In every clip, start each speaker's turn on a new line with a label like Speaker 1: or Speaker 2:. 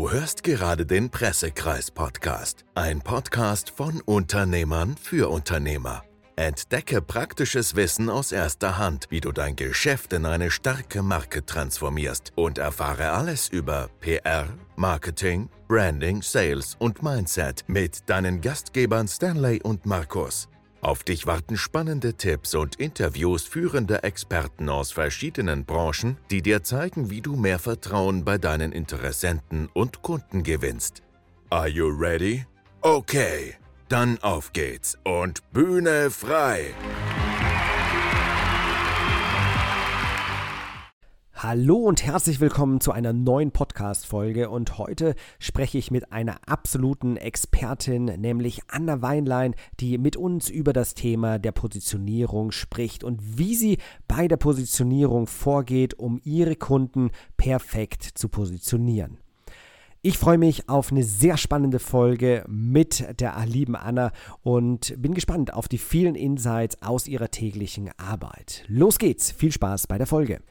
Speaker 1: Du hörst gerade den Pressekreis-Podcast, ein Podcast von Unternehmern für Unternehmer. Entdecke praktisches Wissen aus erster Hand, wie du dein Geschäft in eine starke Marke transformierst und erfahre alles über PR, Marketing, Branding, Sales und Mindset mit deinen Gastgebern Stanley und Markus. Auf dich warten spannende Tipps und Interviews führender Experten aus verschiedenen Branchen, die dir zeigen, wie du mehr Vertrauen bei deinen Interessenten und Kunden gewinnst. Are you ready? Okay, dann auf geht's und Bühne frei!
Speaker 2: Hallo und herzlich willkommen zu einer neuen Podcast-Folge. Und heute spreche ich mit einer absoluten Expertin, nämlich Anna Weinlein, die mit uns über das Thema der Positionierung spricht und wie sie bei der Positionierung vorgeht, um ihre Kunden perfekt zu positionieren. Ich freue mich auf eine sehr spannende Folge mit der lieben Anna und bin gespannt auf die vielen Insights aus ihrer täglichen Arbeit. Los geht's, viel Spaß bei der Folge.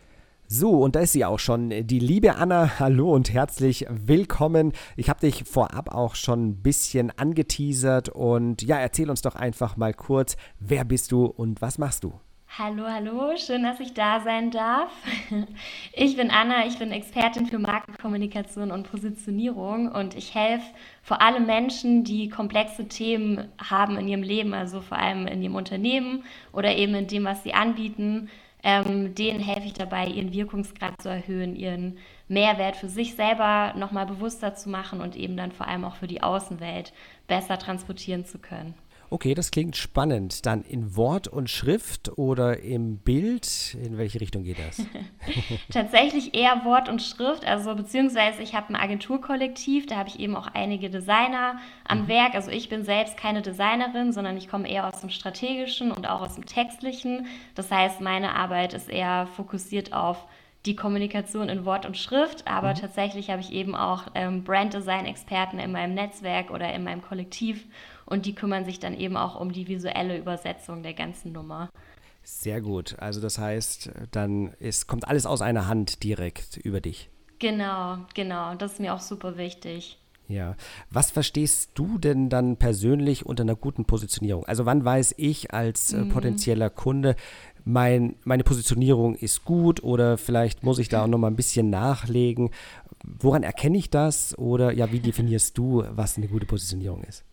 Speaker 2: So, und da ist sie auch schon. Die liebe Anna, hallo und herzlich willkommen. Ich habe dich vorab auch schon ein bisschen angeteasert und ja, erzähl uns doch einfach mal kurz, wer bist du und was machst du?
Speaker 3: Hallo, hallo, schön, dass ich da sein darf. Ich bin Anna, ich bin Expertin für Markenkommunikation und Positionierung und ich helfe vor allem Menschen, die komplexe Themen haben in ihrem Leben, also vor allem in ihrem Unternehmen oder eben in dem, was sie anbieten, ähm, denen helfe ich dabei, ihren Wirkungsgrad zu erhöhen, ihren Mehrwert für sich selber nochmal bewusster zu machen und eben dann vor allem auch für die Außenwelt besser transportieren zu können.
Speaker 2: Okay, das klingt spannend. Dann in Wort und Schrift oder im Bild? In welche Richtung geht das?
Speaker 3: Tatsächlich eher Wort und Schrift. Also beziehungsweise ich habe ein Agenturkollektiv, da habe ich eben auch einige Designer am mhm. Werk. Also ich bin selbst keine Designerin, sondern ich komme eher aus dem Strategischen und auch aus dem Textlichen. Das heißt, meine Arbeit ist eher fokussiert auf die Kommunikation in Wort und Schrift, aber mhm. tatsächlich habe ich eben auch ähm, Branddesign-Experten in meinem Netzwerk oder in meinem Kollektiv und die kümmern sich dann eben auch um die visuelle Übersetzung der ganzen Nummer.
Speaker 2: Sehr gut. Also das heißt, dann ist, kommt alles aus einer Hand direkt über dich.
Speaker 3: Genau, genau. Das ist mir auch super wichtig.
Speaker 2: Ja. Was verstehst du denn dann persönlich unter einer guten Positionierung? Also wann weiß ich als äh, mhm. potenzieller Kunde, mein, meine Positionierung ist gut oder vielleicht muss ich da auch noch mal ein bisschen nachlegen. Woran erkenne ich das oder ja, wie definierst du, was eine gute Positionierung ist?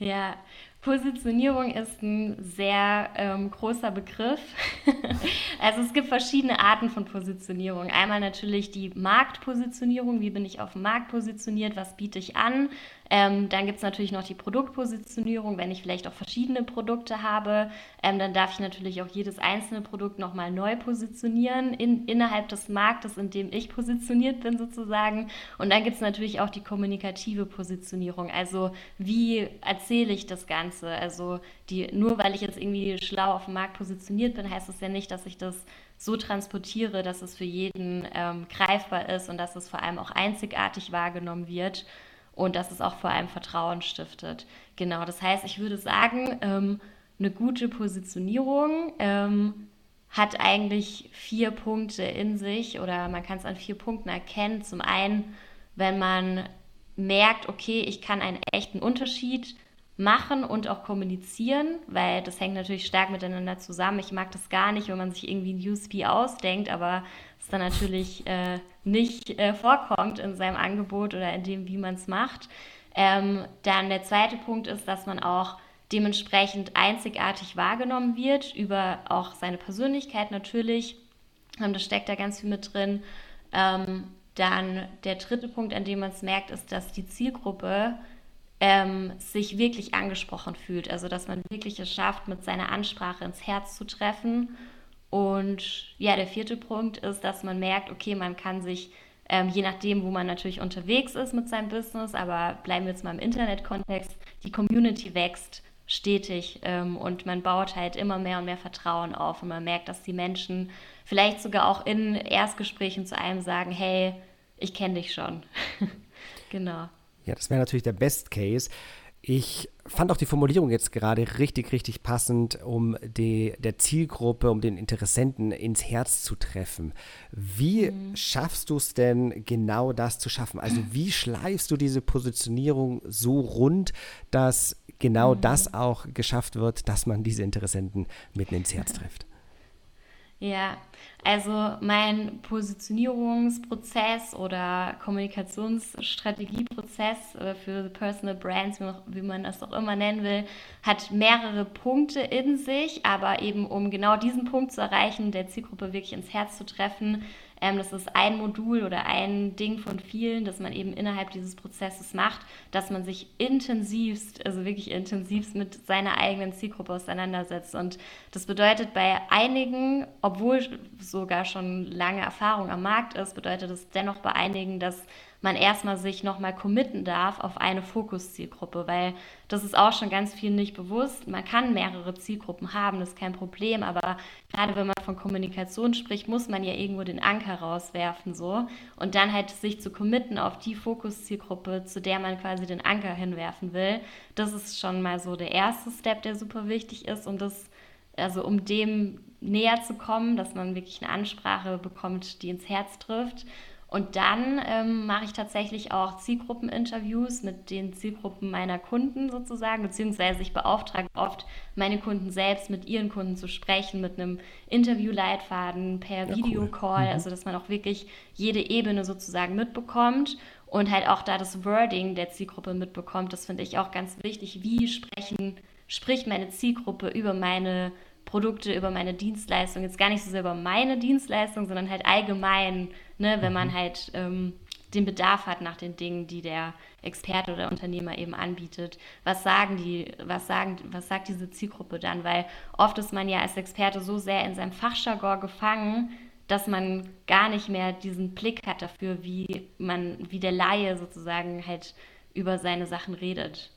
Speaker 3: Ja, Positionierung ist ein sehr ähm, großer Begriff. also es gibt verschiedene Arten von Positionierung. Einmal natürlich die Marktpositionierung, wie bin ich auf dem Markt positioniert, was biete ich an. Ähm, dann gibt es natürlich noch die Produktpositionierung, wenn ich vielleicht auch verschiedene Produkte habe, ähm, dann darf ich natürlich auch jedes einzelne Produkt nochmal neu positionieren in, innerhalb des Marktes, in dem ich positioniert bin sozusagen. Und dann gibt es natürlich auch die kommunikative Positionierung, also wie erzähle ich das Ganze? Also die, nur weil ich jetzt irgendwie schlau auf dem Markt positioniert bin, heißt das ja nicht, dass ich das so transportiere, dass es für jeden ähm, greifbar ist und dass es vor allem auch einzigartig wahrgenommen wird und dass es auch vor allem Vertrauen stiftet. Genau, das heißt, ich würde sagen, ähm, eine gute Positionierung ähm, hat eigentlich vier Punkte in sich oder man kann es an vier Punkten erkennen. Zum einen, wenn man merkt, okay, ich kann einen echten Unterschied machen und auch kommunizieren, weil das hängt natürlich stark miteinander zusammen. Ich mag das gar nicht, wenn man sich irgendwie ein USP ausdenkt, aber es dann natürlich äh, nicht äh, vorkommt in seinem Angebot oder in dem, wie man es macht. Ähm, dann der zweite Punkt ist, dass man auch dementsprechend einzigartig wahrgenommen wird über auch seine Persönlichkeit natürlich. Ähm, das steckt da ganz viel mit drin. Ähm, dann der dritte Punkt, an dem man es merkt, ist, dass die Zielgruppe ähm, sich wirklich angesprochen fühlt. Also dass man wirklich es schafft, mit seiner Ansprache ins Herz zu treffen. Und ja, der vierte Punkt ist, dass man merkt, okay, man kann sich, ähm, je nachdem, wo man natürlich unterwegs ist mit seinem Business, aber bleiben wir jetzt mal im Internetkontext, die Community wächst stetig ähm, und man baut halt immer mehr und mehr Vertrauen auf und man merkt, dass die Menschen vielleicht sogar auch in Erstgesprächen zu einem sagen, hey, ich kenne dich schon. genau.
Speaker 2: Ja, das wäre natürlich der Best Case. Ich fand auch die Formulierung jetzt gerade richtig, richtig passend, um die, der Zielgruppe, um den Interessenten ins Herz zu treffen. Wie mhm. schaffst du es denn, genau das zu schaffen? Also wie schleifst du diese Positionierung so rund, dass genau mhm. das auch geschafft wird, dass man diese Interessenten mitten ins Herz trifft?
Speaker 3: Ja, also mein Positionierungsprozess oder Kommunikationsstrategieprozess äh, für Personal Brands, wie man das auch immer nennen will, hat mehrere Punkte in sich, aber eben um genau diesen Punkt zu erreichen, der Zielgruppe wirklich ins Herz zu treffen, ähm, das ist ein Modul oder ein Ding von vielen, das man eben innerhalb dieses Prozesses macht, dass man sich intensivst, also wirklich intensivst mit seiner eigenen Zielgruppe auseinandersetzt. Und das bedeutet bei einigen, obwohl sogar schon lange Erfahrung am Markt ist, bedeutet es dennoch bei einigen, dass man erstmal sich nochmal committen darf auf eine Fokuszielgruppe, weil das ist auch schon ganz viel nicht bewusst. Man kann mehrere Zielgruppen haben, das ist kein Problem, aber gerade wenn man von Kommunikation spricht, muss man ja irgendwo den Anker rauswerfen so und dann halt sich zu committen auf die Fokuszielgruppe, zu der man quasi den Anker hinwerfen will. Das ist schon mal so der erste Step, der super wichtig ist und das also um dem näher zu kommen, dass man wirklich eine Ansprache bekommt, die ins Herz trifft. Und dann ähm, mache ich tatsächlich auch Zielgruppeninterviews mit den Zielgruppen meiner Kunden sozusagen, beziehungsweise ich beauftrage oft meine Kunden selbst mit ihren Kunden zu sprechen, mit einem Interviewleitfaden per ja, Videocall, cool. mhm. also dass man auch wirklich jede Ebene sozusagen mitbekommt und halt auch da das Wording der Zielgruppe mitbekommt. Das finde ich auch ganz wichtig. Wie sprechen, spricht meine Zielgruppe über meine Produkte, über meine Dienstleistung, jetzt gar nicht so sehr über meine Dienstleistung, sondern halt allgemein, ne, wenn man mhm. halt ähm, den Bedarf hat nach den Dingen, die der Experte oder Unternehmer eben anbietet. Was sagen die, was sagen, was sagt diese Zielgruppe dann? Weil oft ist man ja als Experte so sehr in seinem Fachjargon gefangen, dass man gar nicht mehr diesen Blick hat dafür, wie man, wie der Laie sozusagen halt über seine Sachen redet.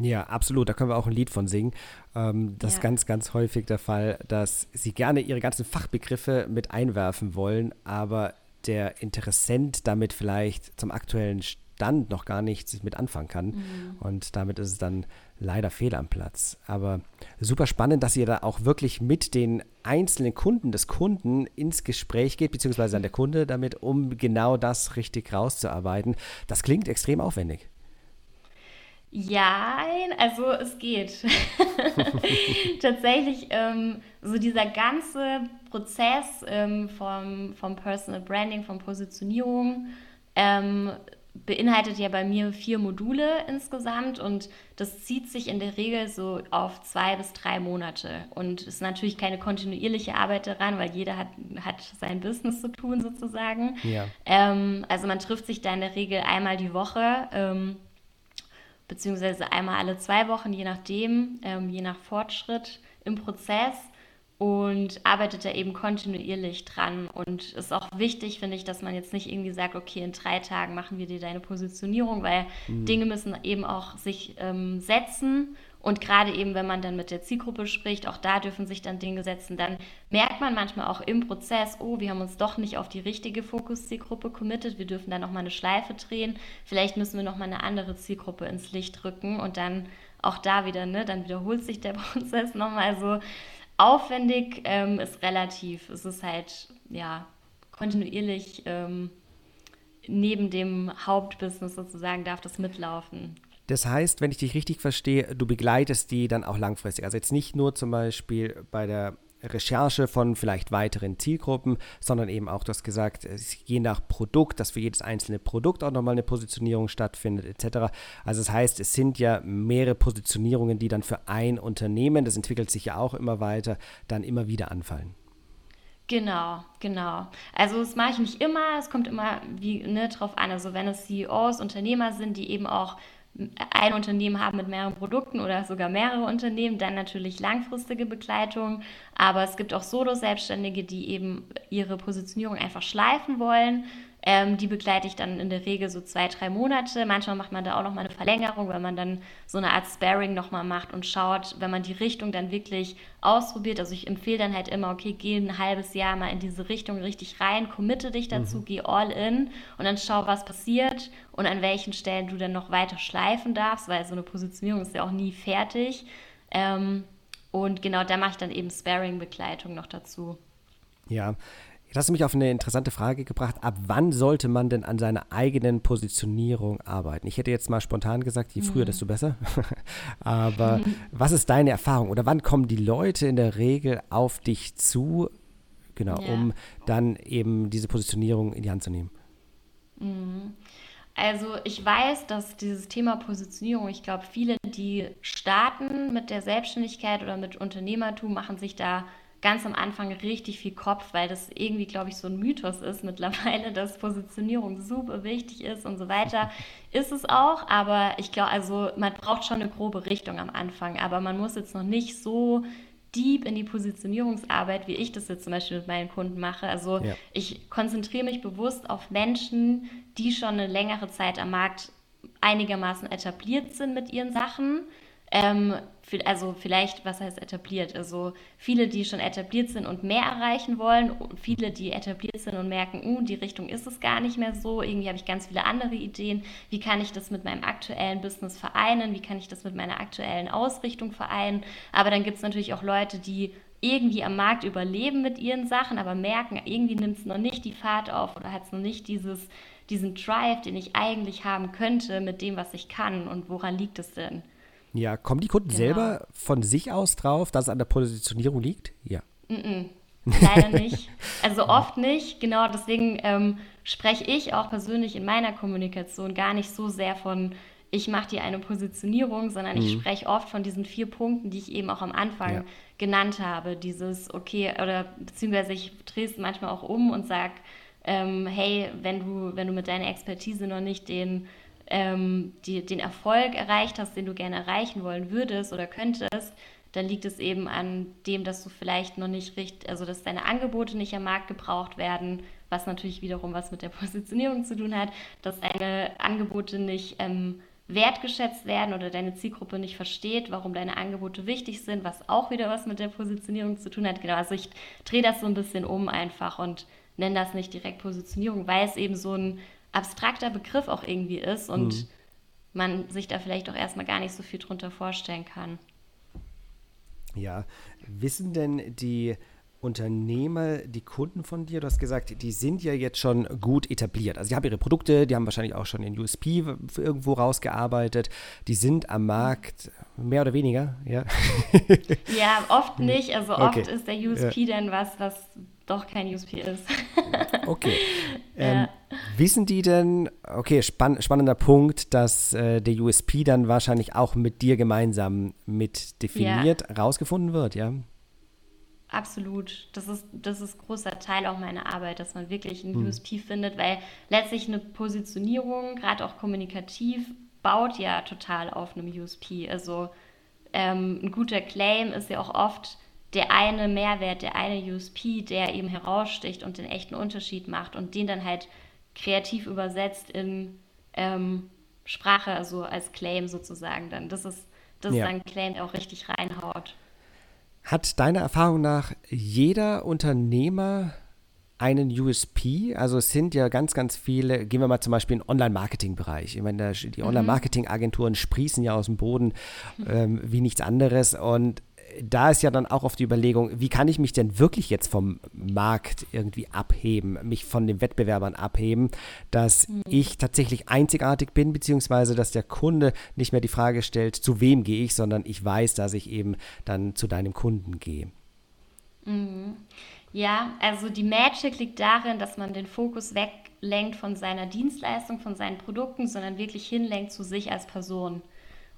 Speaker 2: Ja, absolut. Da können wir auch ein Lied von singen. Ähm, das ja. ist ganz, ganz häufig der Fall, dass sie gerne ihre ganzen Fachbegriffe mit einwerfen wollen, aber der Interessent damit vielleicht zum aktuellen Stand noch gar nichts mit anfangen kann. Mhm. Und damit ist es dann leider fehl am Platz. Aber super spannend, dass ihr da auch wirklich mit den einzelnen Kunden des Kunden ins Gespräch geht, beziehungsweise an der Kunde damit, um genau das richtig rauszuarbeiten. Das klingt extrem aufwendig.
Speaker 3: Ja, also es geht. Tatsächlich, ähm, so dieser ganze Prozess ähm, vom, vom Personal Branding, von Positionierung, ähm, beinhaltet ja bei mir vier Module insgesamt und das zieht sich in der Regel so auf zwei bis drei Monate. Und ist natürlich keine kontinuierliche Arbeit daran, weil jeder hat, hat sein Business zu tun sozusagen. Ja. Ähm, also man trifft sich da in der Regel einmal die Woche ähm, beziehungsweise einmal alle zwei Wochen, je nachdem, ähm, je nach Fortschritt im Prozess und arbeitet da eben kontinuierlich dran. Und ist auch wichtig, finde ich, dass man jetzt nicht irgendwie sagt, okay, in drei Tagen machen wir dir deine Positionierung, weil mhm. Dinge müssen eben auch sich ähm, setzen und gerade eben, wenn man dann mit der Zielgruppe spricht, auch da dürfen sich dann Dinge setzen. Dann merkt man manchmal auch im Prozess, oh, wir haben uns doch nicht auf die richtige Fokus-Zielgruppe committed. Wir dürfen da nochmal eine Schleife drehen. Vielleicht müssen wir nochmal eine andere Zielgruppe ins Licht rücken und dann auch da wieder, ne, dann wiederholt sich der Prozess nochmal. Also aufwendig ähm, ist relativ. Es ist halt, ja, kontinuierlich ähm, neben dem Hauptbusiness sozusagen darf das mitlaufen.
Speaker 2: Das heißt, wenn ich dich richtig verstehe, du begleitest die dann auch langfristig. Also jetzt nicht nur zum Beispiel bei der Recherche von vielleicht weiteren Zielgruppen, sondern eben auch, du hast gesagt, je nach Produkt, dass für jedes einzelne Produkt auch nochmal eine Positionierung stattfindet, etc. Also das heißt, es sind ja mehrere Positionierungen, die dann für ein Unternehmen, das entwickelt sich ja auch immer weiter, dann immer wieder anfallen.
Speaker 3: Genau, genau. Also das mache ich nicht immer, es kommt immer wie ne, drauf an. Also wenn es CEOs, Unternehmer sind, die eben auch ein Unternehmen haben mit mehreren Produkten oder sogar mehrere Unternehmen, dann natürlich langfristige Begleitung. Aber es gibt auch Solo-Selbstständige, die eben ihre Positionierung einfach schleifen wollen. Ähm, die begleite ich dann in der Regel so zwei, drei Monate. Manchmal macht man da auch nochmal eine Verlängerung, weil man dann so eine Art Sparring nochmal macht und schaut, wenn man die Richtung dann wirklich ausprobiert. Also ich empfehle dann halt immer, okay, geh ein halbes Jahr mal in diese Richtung richtig rein, committe dich dazu, mhm. geh all in und dann schau, was passiert und an welchen Stellen du dann noch weiter schleifen darfst, weil so eine Positionierung ist ja auch nie fertig. Ähm, und genau da mache ich dann eben Sparring-Begleitung noch dazu.
Speaker 2: Ja, Jetzt hast du mich auf eine interessante Frage gebracht. Ab wann sollte man denn an seiner eigenen Positionierung arbeiten? Ich hätte jetzt mal spontan gesagt, je früher, mhm. desto besser. Aber was ist deine Erfahrung? Oder wann kommen die Leute in der Regel auf dich zu, genau, ja. um dann eben diese Positionierung in die Hand zu nehmen?
Speaker 3: Mhm. Also ich weiß, dass dieses Thema Positionierung, ich glaube, viele, die starten mit der Selbstständigkeit oder mit Unternehmertum, machen sich da ganz am Anfang richtig viel Kopf, weil das irgendwie, glaube ich, so ein Mythos ist mittlerweile, dass Positionierung super wichtig ist und so weiter. Ist es auch, aber ich glaube, also man braucht schon eine grobe Richtung am Anfang, aber man muss jetzt noch nicht so deep in die Positionierungsarbeit, wie ich das jetzt zum Beispiel mit meinen Kunden mache. Also ja. ich konzentriere mich bewusst auf Menschen, die schon eine längere Zeit am Markt einigermaßen etabliert sind mit ihren Sachen ähm, also vielleicht, was heißt etabliert? Also viele, die schon etabliert sind und mehr erreichen wollen, viele, die etabliert sind und merken, uh, die Richtung ist es gar nicht mehr so, irgendwie habe ich ganz viele andere Ideen, wie kann ich das mit meinem aktuellen Business vereinen, wie kann ich das mit meiner aktuellen Ausrichtung vereinen, aber dann gibt es natürlich auch Leute, die irgendwie am Markt überleben mit ihren Sachen, aber merken, irgendwie nimmt es noch nicht die Fahrt auf oder hat es noch nicht dieses, diesen Drive, den ich eigentlich haben könnte mit dem, was ich kann. Und woran liegt es denn?
Speaker 2: Ja, kommen die Kunden genau. selber von sich aus drauf, dass es an der Positionierung liegt? Ja.
Speaker 3: Mm -mm. Leider nicht. Also oft nicht. Genau deswegen ähm, spreche ich auch persönlich in meiner Kommunikation gar nicht so sehr von, ich mache dir eine Positionierung, sondern mhm. ich spreche oft von diesen vier Punkten, die ich eben auch am Anfang ja. genannt habe. Dieses, okay, oder beziehungsweise ich drehe es manchmal auch um und sage, ähm, hey, wenn du, wenn du mit deiner Expertise noch nicht den ähm, die, den Erfolg erreicht hast, den du gerne erreichen wollen würdest oder könntest, dann liegt es eben an dem, dass du vielleicht noch nicht richtig, also dass deine Angebote nicht am Markt gebraucht werden, was natürlich wiederum was mit der Positionierung zu tun hat, dass deine Angebote nicht ähm, wertgeschätzt werden oder deine Zielgruppe nicht versteht, warum deine Angebote wichtig sind, was auch wieder was mit der Positionierung zu tun hat. Genau, also ich drehe das so ein bisschen um einfach und nenne das nicht direkt Positionierung, weil es eben so ein abstrakter Begriff auch irgendwie ist und mhm. man sich da vielleicht auch erstmal gar nicht so viel drunter vorstellen kann.
Speaker 2: Ja, wissen denn die Unternehmer, die Kunden von dir, du hast gesagt, die sind ja jetzt schon gut etabliert. Also die haben ihre Produkte, die haben wahrscheinlich auch schon den USP irgendwo rausgearbeitet. Die sind am Markt mehr oder weniger, ja?
Speaker 3: Ja, oft nicht. Also oft okay. ist der USP ja. dann was, was doch kein USP ist.
Speaker 2: okay. Ähm, ja. Wissen die denn, okay, spann spannender Punkt, dass äh, der USP dann wahrscheinlich auch mit dir gemeinsam mit definiert, ja. rausgefunden wird, ja?
Speaker 3: Absolut. Das ist, das ist großer Teil auch meiner Arbeit, dass man wirklich einen hm. USP findet, weil letztlich eine Positionierung, gerade auch kommunikativ, baut ja total auf einem USP. Also ähm, ein guter Claim ist ja auch oft der eine Mehrwert, der eine USP, der eben heraussticht und den echten Unterschied macht und den dann halt kreativ übersetzt in ähm, Sprache, also als Claim sozusagen dann. Das ist, das ja. ist ein Claim, der auch richtig reinhaut.
Speaker 2: Hat deiner Erfahrung nach jeder Unternehmer einen USP? Also es sind ja ganz, ganz viele, gehen wir mal zum Beispiel in den Online-Marketing-Bereich. Ich meine, die mhm. Online-Marketing-Agenturen sprießen ja aus dem Boden ähm, wie nichts anderes und da ist ja dann auch oft die Überlegung, wie kann ich mich denn wirklich jetzt vom Markt irgendwie abheben, mich von den Wettbewerbern abheben, dass mhm. ich tatsächlich einzigartig bin, beziehungsweise dass der Kunde nicht mehr die Frage stellt, zu wem gehe ich, sondern ich weiß, dass ich eben dann zu deinem Kunden gehe.
Speaker 3: Mhm. Ja, also die Magic liegt darin, dass man den Fokus weglenkt von seiner Dienstleistung, von seinen Produkten, sondern wirklich hinlenkt zu sich als Person.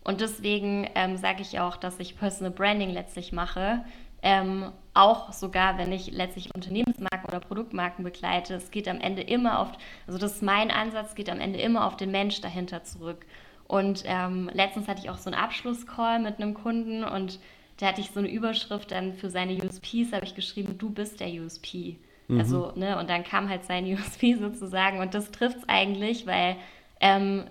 Speaker 3: Und deswegen ähm, sage ich auch, dass ich Personal Branding letztlich mache. Ähm, auch sogar, wenn ich letztlich Unternehmensmarken oder Produktmarken begleite. Es geht am Ende immer auf, also das ist mein Ansatz, geht am Ende immer auf den Mensch dahinter zurück. Und ähm, letztens hatte ich auch so einen Abschlusscall mit einem Kunden und da hatte ich so eine Überschrift dann für seine USPs, habe ich geschrieben, du bist der USP. Mhm. Also, ne, und dann kam halt sein USP sozusagen und das trifft es eigentlich, weil ähm,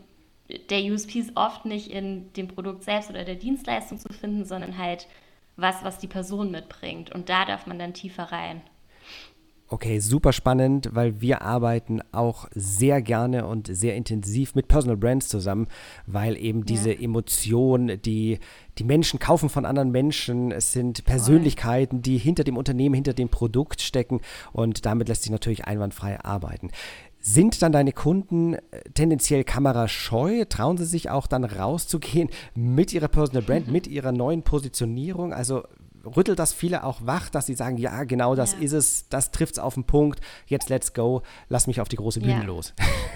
Speaker 3: der USP ist oft nicht in dem Produkt selbst oder der Dienstleistung zu finden, sondern halt was, was die Person mitbringt. Und da darf man dann tiefer rein.
Speaker 2: Okay, super spannend, weil wir arbeiten auch sehr gerne und sehr intensiv mit Personal Brands zusammen, weil eben diese ja. Emotion, die die Menschen kaufen von anderen Menschen, es sind Persönlichkeiten, die hinter dem Unternehmen, hinter dem Produkt stecken und damit lässt sich natürlich einwandfrei arbeiten. Sind dann deine Kunden äh, tendenziell kamerascheu? Trauen sie sich auch dann rauszugehen mit ihrer Personal Brand, mit ihrer neuen Positionierung? Also rüttelt das viele auch wach, dass sie sagen, ja, genau das ja. ist es, das trifft es auf den Punkt, jetzt let's go, lass mich auf die große Bühne
Speaker 3: ja.
Speaker 2: los.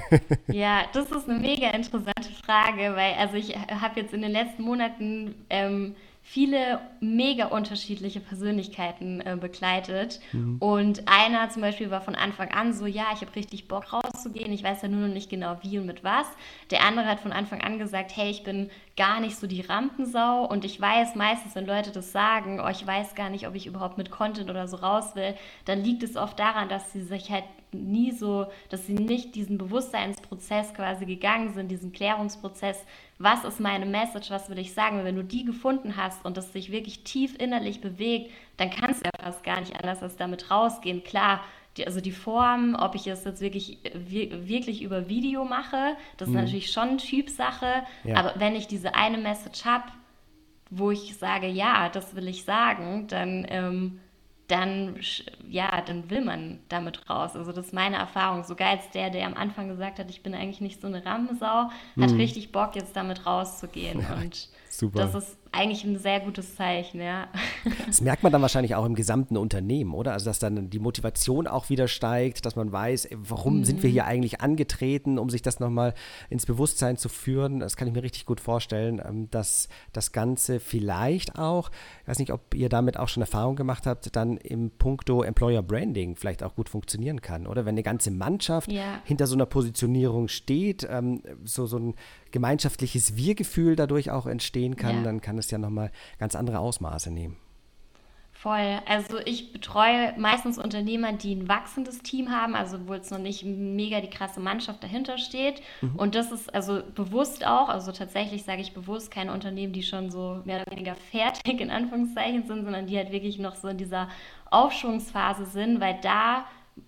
Speaker 3: ja, das ist eine mega interessante Frage, weil also ich habe jetzt in den letzten Monaten ähm, viele mega unterschiedliche Persönlichkeiten äh, begleitet. Mhm. Und einer zum Beispiel war von Anfang an so, ja, ich habe richtig Bock rauszugehen, ich weiß ja nur noch nicht genau wie und mit was. Der andere hat von Anfang an gesagt, hey, ich bin gar nicht so die Rampensau und ich weiß meistens, wenn Leute das sagen, oh, ich weiß gar nicht, ob ich überhaupt mit Content oder so raus will, dann liegt es oft daran, dass sie sich halt nie so, dass sie nicht diesen Bewusstseinsprozess quasi gegangen sind, diesen Klärungsprozess, was ist meine Message, was will ich sagen. wenn du die gefunden hast und das sich wirklich tief innerlich bewegt, dann kannst du ja fast gar nicht anders als damit rausgehen. Klar, die, also die Form, ob ich es jetzt wirklich, wirklich über Video mache, das ist mhm. natürlich schon Typsache. Ja. Aber wenn ich diese eine Message habe, wo ich sage, ja, das will ich sagen, dann ähm, dann, ja, dann will man damit raus. Also das ist meine Erfahrung. Sogar als der, der am Anfang gesagt hat, ich bin eigentlich nicht so eine Rammesau, hat mhm. richtig Bock, jetzt damit rauszugehen. Ja, und super. das ist eigentlich ein sehr gutes Zeichen, ja.
Speaker 2: Das merkt man dann wahrscheinlich auch im gesamten Unternehmen, oder? Also, dass dann die Motivation auch wieder steigt, dass man weiß, warum mhm. sind wir hier eigentlich angetreten, um sich das nochmal ins Bewusstsein zu führen. Das kann ich mir richtig gut vorstellen, ähm, dass das Ganze vielleicht auch, ich weiß nicht, ob ihr damit auch schon Erfahrung gemacht habt, dann im Punkto Employer Branding vielleicht auch gut funktionieren kann, oder? Wenn eine ganze Mannschaft ja. hinter so einer Positionierung steht, ähm, so, so ein gemeinschaftliches Wir-Gefühl dadurch auch entstehen kann, ja. dann kann es ja nochmal ganz andere Ausmaße nehmen.
Speaker 3: Voll. Also ich betreue meistens Unternehmer, die ein wachsendes Team haben, also wo jetzt noch nicht mega die krasse Mannschaft dahinter steht. Mhm. Und das ist also bewusst auch, also tatsächlich sage ich bewusst, keine Unternehmen, die schon so mehr oder weniger fertig in Anführungszeichen sind, sondern die halt wirklich noch so in dieser Aufschwungsphase sind, weil da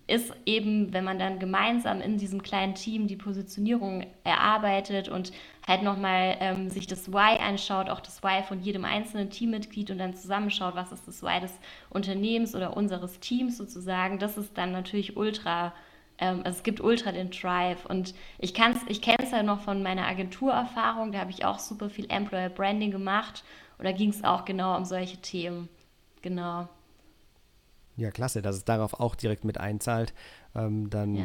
Speaker 3: ist eben, wenn man dann gemeinsam in diesem kleinen Team die Positionierung erarbeitet und halt nochmal ähm, sich das Why anschaut, auch das Why von jedem einzelnen Teammitglied und dann zusammenschaut, was ist das Why des Unternehmens oder unseres Teams sozusagen, das ist dann natürlich ultra, ähm, also es gibt ultra den Drive und ich, ich kenne es ja noch von meiner Agenturerfahrung, da habe ich auch super viel Employer Branding gemacht und da ging es auch genau um solche Themen, genau.
Speaker 2: Ja, klasse, dass es darauf auch direkt mit einzahlt. Ähm, dann ja.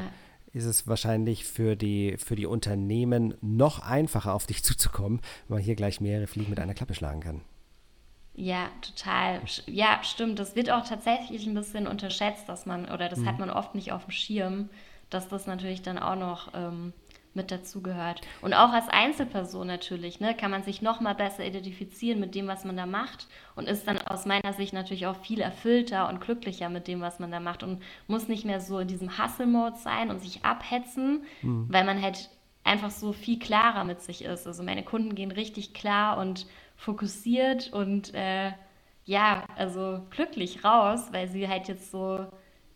Speaker 2: Ist es wahrscheinlich für die, für die Unternehmen noch einfacher, auf dich zuzukommen, weil man hier gleich mehrere Fliegen mit einer Klappe schlagen kann.
Speaker 3: Ja, total. Ja, stimmt. Das wird auch tatsächlich ein bisschen unterschätzt, dass man, oder das mhm. hat man oft nicht auf dem Schirm, dass das natürlich dann auch noch ähm, mit dazugehört. Und auch als Einzelperson natürlich, ne, kann man sich noch mal besser identifizieren mit dem, was man da macht und ist dann aus meiner Sicht natürlich auch viel erfüllter und glücklicher mit dem, was man da macht und muss nicht mehr so in diesem Hustle-Mode sein und sich abhetzen, mhm. weil man halt einfach so viel klarer mit sich ist. Also meine Kunden gehen richtig klar und fokussiert und äh, ja, also glücklich raus, weil sie halt jetzt so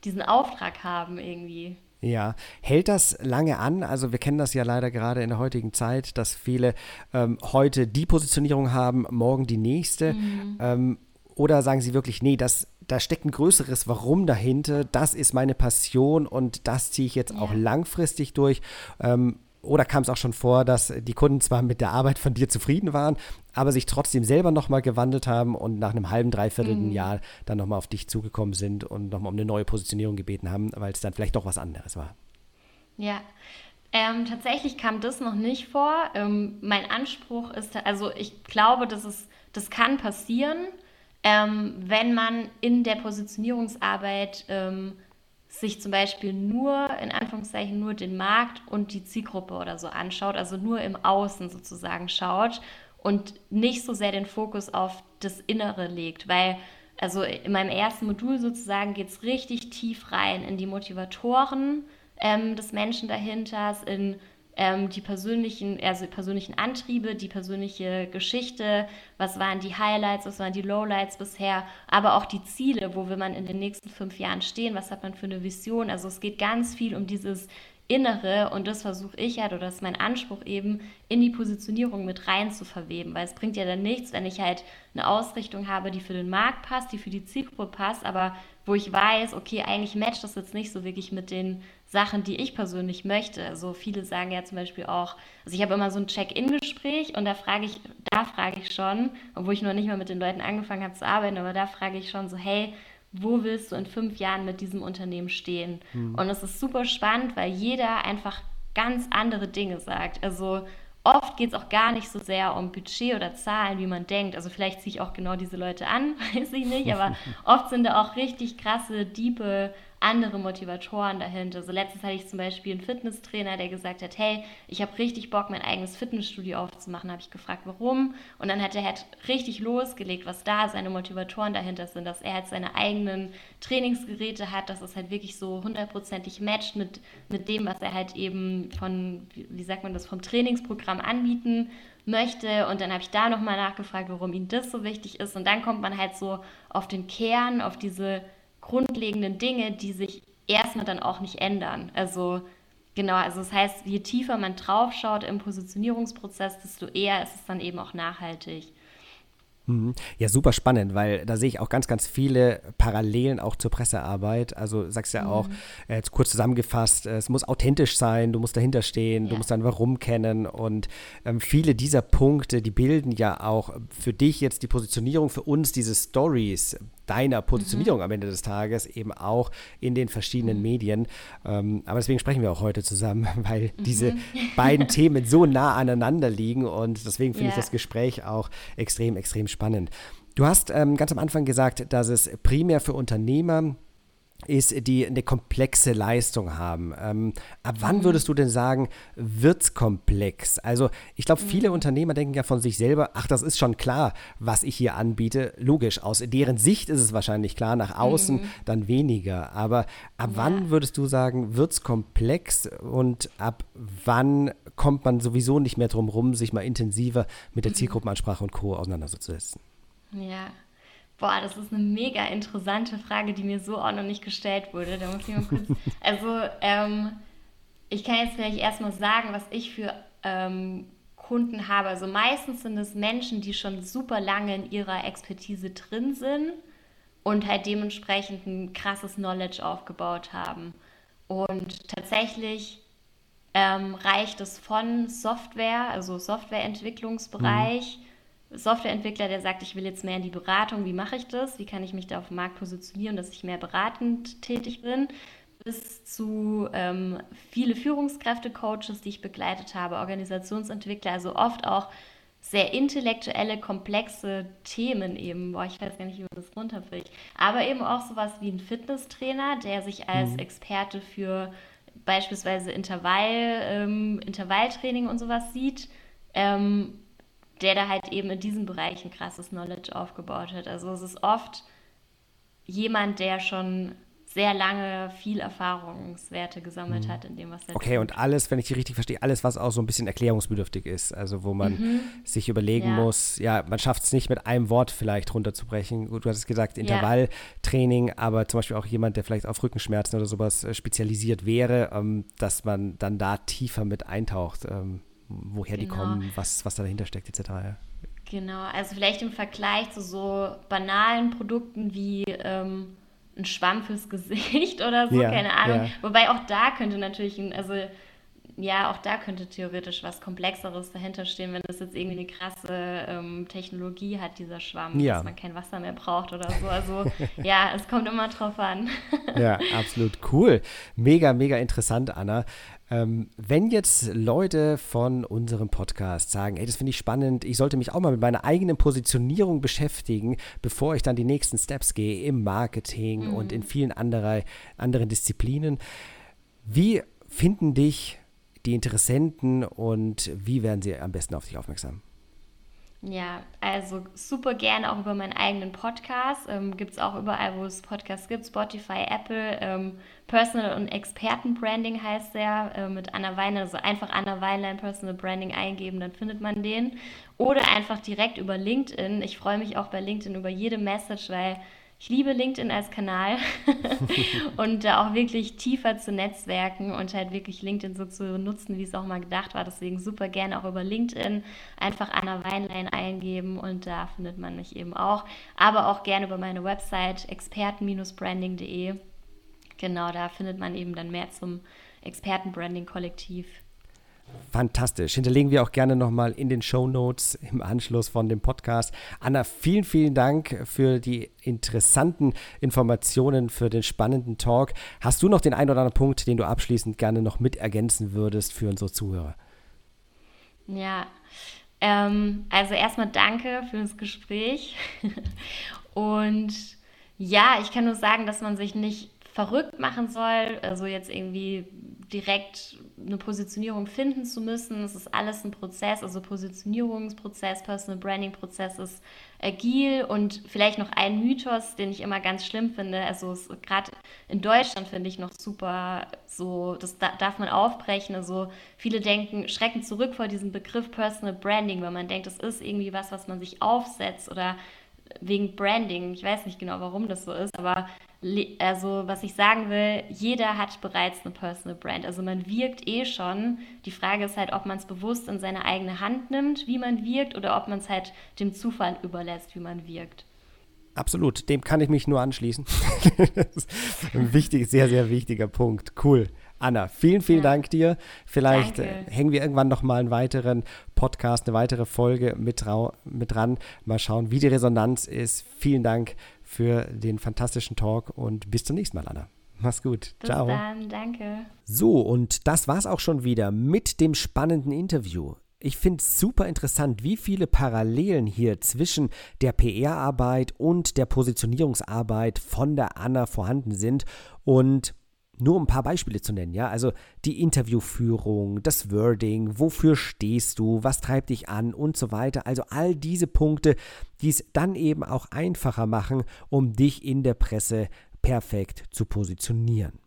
Speaker 3: diesen Auftrag haben irgendwie.
Speaker 2: Ja, hält das lange an? Also wir kennen das ja leider gerade in der heutigen Zeit, dass viele ähm, heute die Positionierung haben, morgen die nächste. Mhm. Ähm, oder sagen sie wirklich, nee, das, da steckt ein größeres Warum dahinter, das ist meine Passion und das ziehe ich jetzt ja. auch langfristig durch. Ähm, oder kam es auch schon vor, dass die Kunden zwar mit der Arbeit von dir zufrieden waren, aber sich trotzdem selber nochmal gewandelt haben und nach einem halben, dreiviertel mhm. Jahr dann nochmal auf dich zugekommen sind und nochmal um eine neue Positionierung gebeten haben, weil es dann vielleicht doch was anderes war?
Speaker 3: Ja, ähm, tatsächlich kam das noch nicht vor. Ähm, mein Anspruch ist, also ich glaube, dass es, das kann passieren, ähm, wenn man in der Positionierungsarbeit ähm, sich zum Beispiel nur, in Anführungszeichen, nur den Markt und die Zielgruppe oder so anschaut, also nur im Außen sozusagen schaut und nicht so sehr den Fokus auf das Innere legt, weil also in meinem ersten Modul sozusagen geht es richtig tief rein in die Motivatoren ähm, des Menschen dahinter, in ähm, die persönlichen, also persönlichen Antriebe, die persönliche Geschichte, was waren die Highlights, was waren die Lowlights bisher, aber auch die Ziele, wo will man in den nächsten fünf Jahren stehen, was hat man für eine Vision. Also es geht ganz viel um dieses Innere und das versuche ich halt oder das ist mein Anspruch eben in die Positionierung mit rein zu verweben, weil es bringt ja dann nichts, wenn ich halt eine Ausrichtung habe, die für den Markt passt, die für die Zielgruppe passt, aber wo ich weiß, okay, eigentlich matcht das jetzt nicht so wirklich mit den Sachen, die ich persönlich möchte. Also viele sagen ja zum Beispiel auch, also ich habe immer so ein Check-in-Gespräch und da frage ich, da frage ich schon, obwohl ich noch nicht mal mit den Leuten angefangen habe zu arbeiten, aber da frage ich schon so, hey, wo willst du in fünf Jahren mit diesem Unternehmen stehen? Mhm. Und es ist super spannend, weil jeder einfach ganz andere Dinge sagt. Also oft geht es auch gar nicht so sehr um Budget oder Zahlen, wie man denkt. Also vielleicht ziehe ich auch genau diese Leute an, weiß ich nicht, aber oft sind da auch richtig krasse, diepe andere Motivatoren dahinter. So letztens hatte ich zum Beispiel einen Fitnesstrainer, der gesagt hat, hey, ich habe richtig Bock, mein eigenes Fitnessstudio aufzumachen. Habe ich gefragt, warum? Und dann hat er halt richtig losgelegt, was da seine Motivatoren dahinter sind, dass er halt seine eigenen Trainingsgeräte hat, dass es halt wirklich so hundertprozentig matcht mit, mit dem, was er halt eben von, wie sagt man das, vom Trainingsprogramm anbieten möchte. Und dann habe ich da nochmal nachgefragt, warum ihm das so wichtig ist. Und dann kommt man halt so auf den Kern, auf diese grundlegenden Dinge, die sich erstmal dann auch nicht ändern. Also genau, also das heißt, je tiefer man draufschaut im Positionierungsprozess, desto eher ist es dann eben auch nachhaltig.
Speaker 2: Mhm. Ja, super spannend, weil da sehe ich auch ganz, ganz viele Parallelen auch zur Pressearbeit. Also sagst ja auch, äh, jetzt kurz zusammengefasst, äh, es muss authentisch sein, du musst dahinter stehen, ja. du musst dann Warum kennen und ähm, viele dieser Punkte, die bilden ja auch für dich jetzt die Positionierung, für uns diese Stories deiner Positionierung mhm. am Ende des Tages eben auch in den verschiedenen mhm. Medien. Ähm, aber deswegen sprechen wir auch heute zusammen, weil mhm. diese beiden Themen so nah aneinander liegen und deswegen finde ja. ich das Gespräch auch extrem, extrem spannend. Du hast ähm, ganz am Anfang gesagt, dass es primär für Unternehmer ist, die eine komplexe Leistung haben. Ähm, ab wann würdest du denn sagen, wird es komplex? Also ich glaube, viele. Unternehmer denken ja von sich selber, ach, das ist schon klar, was ich hier anbiete. Logisch, aus deren Sicht ist es wahrscheinlich klar, nach außen mhm. dann weniger. Aber ab ja. wann würdest du sagen, wird es komplex und ab wann kommt man sowieso nicht mehr drum rum, sich mal intensiver mit der mhm. Zielgruppenansprache und Co. auseinanderzusetzen?
Speaker 3: Ja, Boah, das ist eine mega interessante Frage, die mir so auch noch nicht gestellt wurde. Da muss ich mal kurz. Also, ähm, ich kann jetzt vielleicht erstmal sagen, was ich für ähm, Kunden habe. Also, meistens sind es Menschen, die schon super lange in ihrer Expertise drin sind und halt dementsprechend ein krasses Knowledge aufgebaut haben. Und tatsächlich ähm, reicht es von Software, also Softwareentwicklungsbereich. Mhm Softwareentwickler, der sagt, ich will jetzt mehr in die Beratung, wie mache ich das? Wie kann ich mich da auf dem Markt positionieren, dass ich mehr beratend tätig bin? Bis zu ähm, viele Führungskräfte, Coaches, die ich begleitet habe, Organisationsentwickler, also oft auch sehr intellektuelle, komplexe Themen eben. Boah, ich weiß gar nicht, wie man das runterbricht. Aber eben auch sowas wie ein Fitnesstrainer, der sich als mhm. Experte für beispielsweise Intervall, ähm, Intervalltraining und sowas sieht. Ähm, der da halt eben in diesem Bereich ein krasses Knowledge aufgebaut hat. Also es ist oft jemand, der schon sehr lange viel Erfahrungswerte gesammelt mhm. hat in dem, was er
Speaker 2: Okay, tut. und alles, wenn ich die richtig verstehe, alles, was auch so ein bisschen erklärungsbedürftig ist, also wo man mhm. sich überlegen ja. muss, ja, man schafft es nicht mit einem Wort vielleicht runterzubrechen. Gut, du hast gesagt, Intervalltraining, ja. aber zum Beispiel auch jemand, der vielleicht auf Rückenschmerzen oder sowas äh, spezialisiert wäre, ähm, dass man dann da tiefer mit eintaucht. Ähm, woher genau. die kommen, was, was da dahinter steckt, etc. Ja.
Speaker 3: Genau, also vielleicht im Vergleich zu so banalen Produkten wie ähm, ein Schwamm fürs Gesicht oder so, ja, keine Ahnung. Ja. Wobei auch da könnte natürlich, ein, also ja, auch da könnte theoretisch was Komplexeres dahinter stehen, wenn das jetzt irgendwie eine krasse ähm, Technologie hat, dieser Schwamm, ja. dass man kein Wasser mehr braucht oder so. Also ja, es kommt immer drauf an.
Speaker 2: ja, absolut cool. Mega, mega interessant, Anna. Ähm, wenn jetzt Leute von unserem Podcast sagen, ey, das finde ich spannend, ich sollte mich auch mal mit meiner eigenen Positionierung beschäftigen, bevor ich dann die nächsten Steps gehe im Marketing mhm. und in vielen andere, anderen Disziplinen. Wie finden dich die Interessenten und wie werden sie am besten auf dich aufmerksam?
Speaker 3: Ja, also super gerne auch über meinen eigenen Podcast. Ähm, gibt es auch überall, wo es Podcasts gibt, Spotify, Apple. Ähm, Personal- und Expertenbranding heißt der, äh, mit Anna Weiner, also einfach Anna Weinlein Personal Branding eingeben, dann findet man den. Oder einfach direkt über LinkedIn. Ich freue mich auch bei LinkedIn über jede Message, weil ich liebe LinkedIn als Kanal und da auch wirklich tiefer zu netzwerken und halt wirklich LinkedIn so zu nutzen, wie es auch mal gedacht war. Deswegen super gerne auch über LinkedIn einfach Anna Weinlein eingeben und da findet man mich eben auch. Aber auch gerne über meine Website experten-branding.de. Genau, da findet man eben dann mehr zum Expertenbranding-Kollektiv.
Speaker 2: Fantastisch. Hinterlegen wir auch gerne nochmal in den Show Notes im Anschluss von dem Podcast. Anna, vielen, vielen Dank für die interessanten Informationen, für den spannenden Talk. Hast du noch den einen oder anderen Punkt, den du abschließend gerne noch mit ergänzen würdest für unsere Zuhörer?
Speaker 3: Ja, ähm, also erstmal danke für das Gespräch. Und ja, ich kann nur sagen, dass man sich nicht verrückt machen soll, also jetzt irgendwie direkt eine Positionierung finden zu müssen. Es ist alles ein Prozess, also Positionierungsprozess, Personal Branding Prozess ist agil und vielleicht noch ein Mythos, den ich immer ganz schlimm finde. Also gerade in Deutschland finde ich noch super so, das da, darf man aufbrechen. Also viele denken, schrecken zurück vor diesem Begriff Personal Branding, weil man denkt, das ist irgendwie was, was man sich aufsetzt oder wegen Branding. Ich weiß nicht genau, warum das so ist, aber also was ich sagen will, jeder hat bereits eine Personal Brand. Also man wirkt eh schon. Die Frage ist halt, ob man es bewusst in seine eigene Hand nimmt, wie man wirkt, oder ob man es halt dem Zufall überlässt, wie man wirkt.
Speaker 2: Absolut, dem kann ich mich nur anschließen. ein wichtig, sehr, sehr wichtiger Punkt. Cool. Anna, vielen, vielen ja. Dank dir. Vielleicht äh, hängen wir irgendwann noch mal einen weiteren Podcast, eine weitere Folge mit, mit dran. Mal schauen, wie die Resonanz ist. Vielen Dank für den fantastischen Talk und bis zum nächsten Mal, Anna. Mach's gut.
Speaker 3: Bis
Speaker 2: Ciao.
Speaker 3: dann, danke.
Speaker 2: So, und das war's auch schon wieder mit dem spannenden Interview. Ich finde es super interessant, wie viele Parallelen hier zwischen der PR-Arbeit und der Positionierungsarbeit von der Anna vorhanden sind. Und nur um ein paar Beispiele zu nennen, ja, also die Interviewführung, das Wording, wofür stehst du, was treibt dich an und so weiter. Also all diese Punkte, die es dann eben auch einfacher machen, um dich in der Presse perfekt zu positionieren.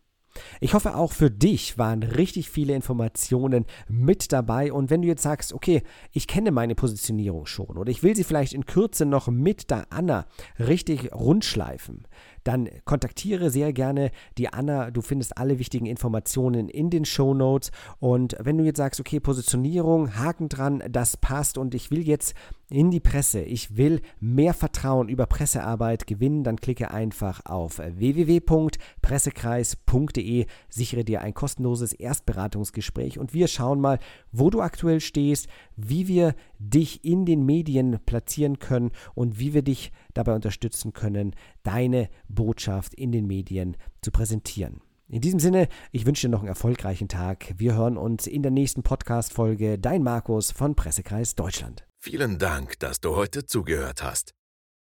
Speaker 2: Ich hoffe, auch für dich waren richtig viele Informationen mit dabei. Und wenn du jetzt sagst, okay, ich kenne meine Positionierung schon oder ich will sie vielleicht in Kürze noch mit der Anna richtig rundschleifen, dann kontaktiere sehr gerne die Anna. Du findest alle wichtigen Informationen in den Show Notes. Und wenn du jetzt sagst, okay, Positionierung, Haken dran, das passt und ich will jetzt in die Presse, ich will mehr Vertrauen über Pressearbeit gewinnen, dann klicke einfach auf www.pressekreis.de, sichere dir ein kostenloses Erstberatungsgespräch und wir schauen mal, wo du aktuell stehst, wie wir dich in den Medien platzieren können und wie wir dich dabei unterstützen können, deine Botschaft in den Medien zu präsentieren. In diesem Sinne, ich wünsche dir noch einen erfolgreichen Tag. Wir hören uns in der nächsten Podcast-Folge. Dein Markus von Pressekreis Deutschland.
Speaker 1: Vielen Dank, dass du heute zugehört hast.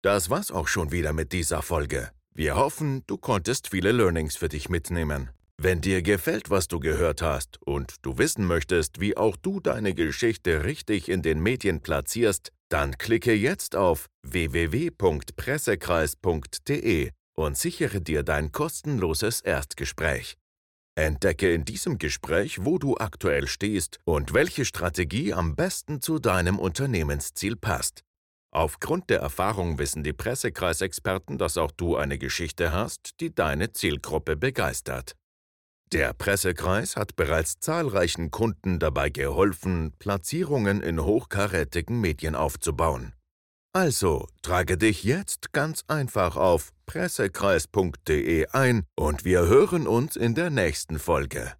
Speaker 1: Das war's auch schon wieder mit dieser Folge. Wir hoffen, du konntest viele Learnings für dich mitnehmen. Wenn dir gefällt, was du gehört hast und du wissen möchtest, wie auch du deine Geschichte richtig in den Medien platzierst, dann klicke jetzt auf www.pressekreis.de und sichere dir dein kostenloses Erstgespräch. Entdecke in diesem Gespräch, wo du aktuell stehst und welche Strategie am besten zu deinem Unternehmensziel passt. Aufgrund der Erfahrung wissen die Pressekreisexperten, dass auch du eine Geschichte hast, die deine Zielgruppe begeistert. Der Pressekreis hat bereits zahlreichen Kunden dabei geholfen, Platzierungen in hochkarätigen Medien aufzubauen. Also trage dich jetzt ganz einfach auf pressekreis.de ein und wir hören uns in der nächsten Folge.